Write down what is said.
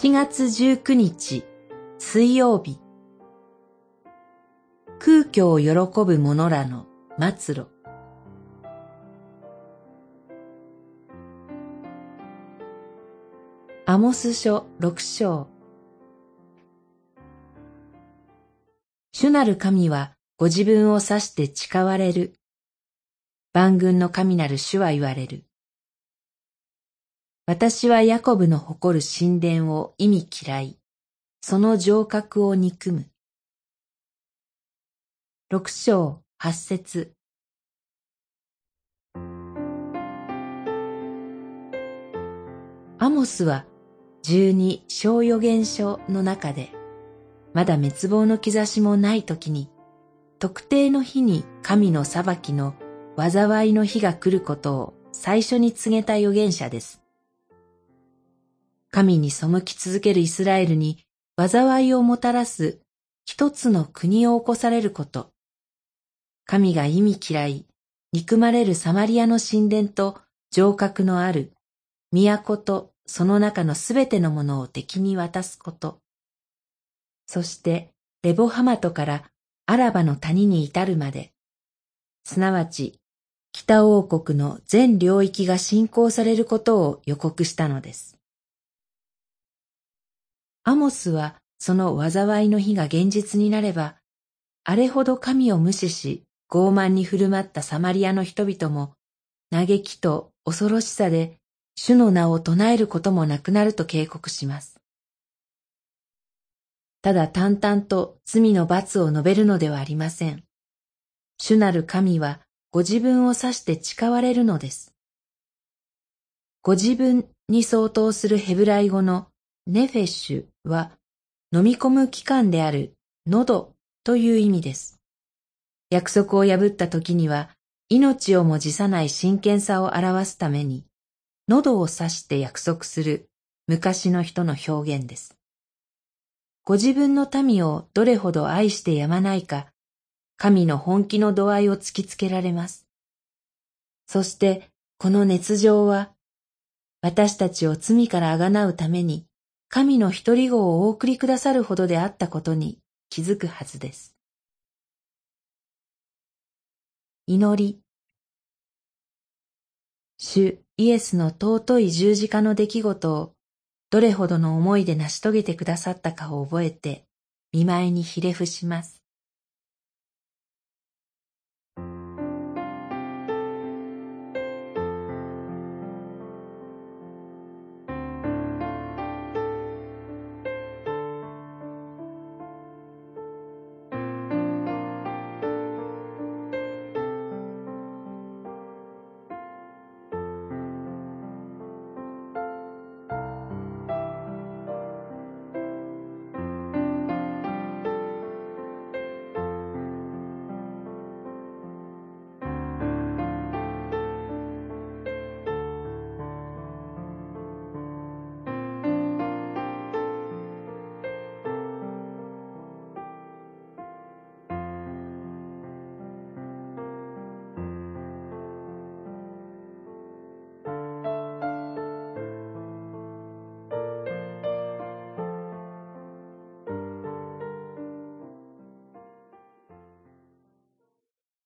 7月19日水曜日空虚を喜ぶ者らの末路アモス書六章主なる神はご自分を指して誓われる。万軍の神なる主は言われる。私はヤコブの誇る神殿を意味嫌い、その城郭を憎む。六章八節アモスは十二小予言書の中で、まだ滅亡の兆しもない時に、特定の日に神の裁きの災いの日が来ることを最初に告げた預言者です。神に背き続けるイスラエルに災いをもたらす一つの国を起こされること。神が意味嫌い、憎まれるサマリアの神殿と城郭のある都とその中のすべてのものを敵に渡すこと。そしてレボハマトからアラバの谷に至るまで、すなわち北王国の全領域が侵攻されることを予告したのです。アモスはその災いの日が現実になれば、あれほど神を無視し傲慢に振る舞ったサマリアの人々も、嘆きと恐ろしさで主の名を唱えることもなくなると警告します。ただ淡々と罪の罰を述べるのではありません。主なる神はご自分を指して誓われるのです。ご自分に相当するヘブライ語のネフェッシュは飲み込む器官である喉という意味です。約束を破った時には命をも辞さない真剣さを表すために喉を指して約束する昔の人の表現です。ご自分の民をどれほど愛してやまないか、神の本気の度合いを突きつけられます。そしてこの熱情は私たちを罪からあがなうために神の一人子をお送りくださるほどであったことに気づくはずです。祈り主イエスの尊い十字架の出来事をどれほどの思いで成し遂げてくださったかを覚えて見舞いにひれ伏します。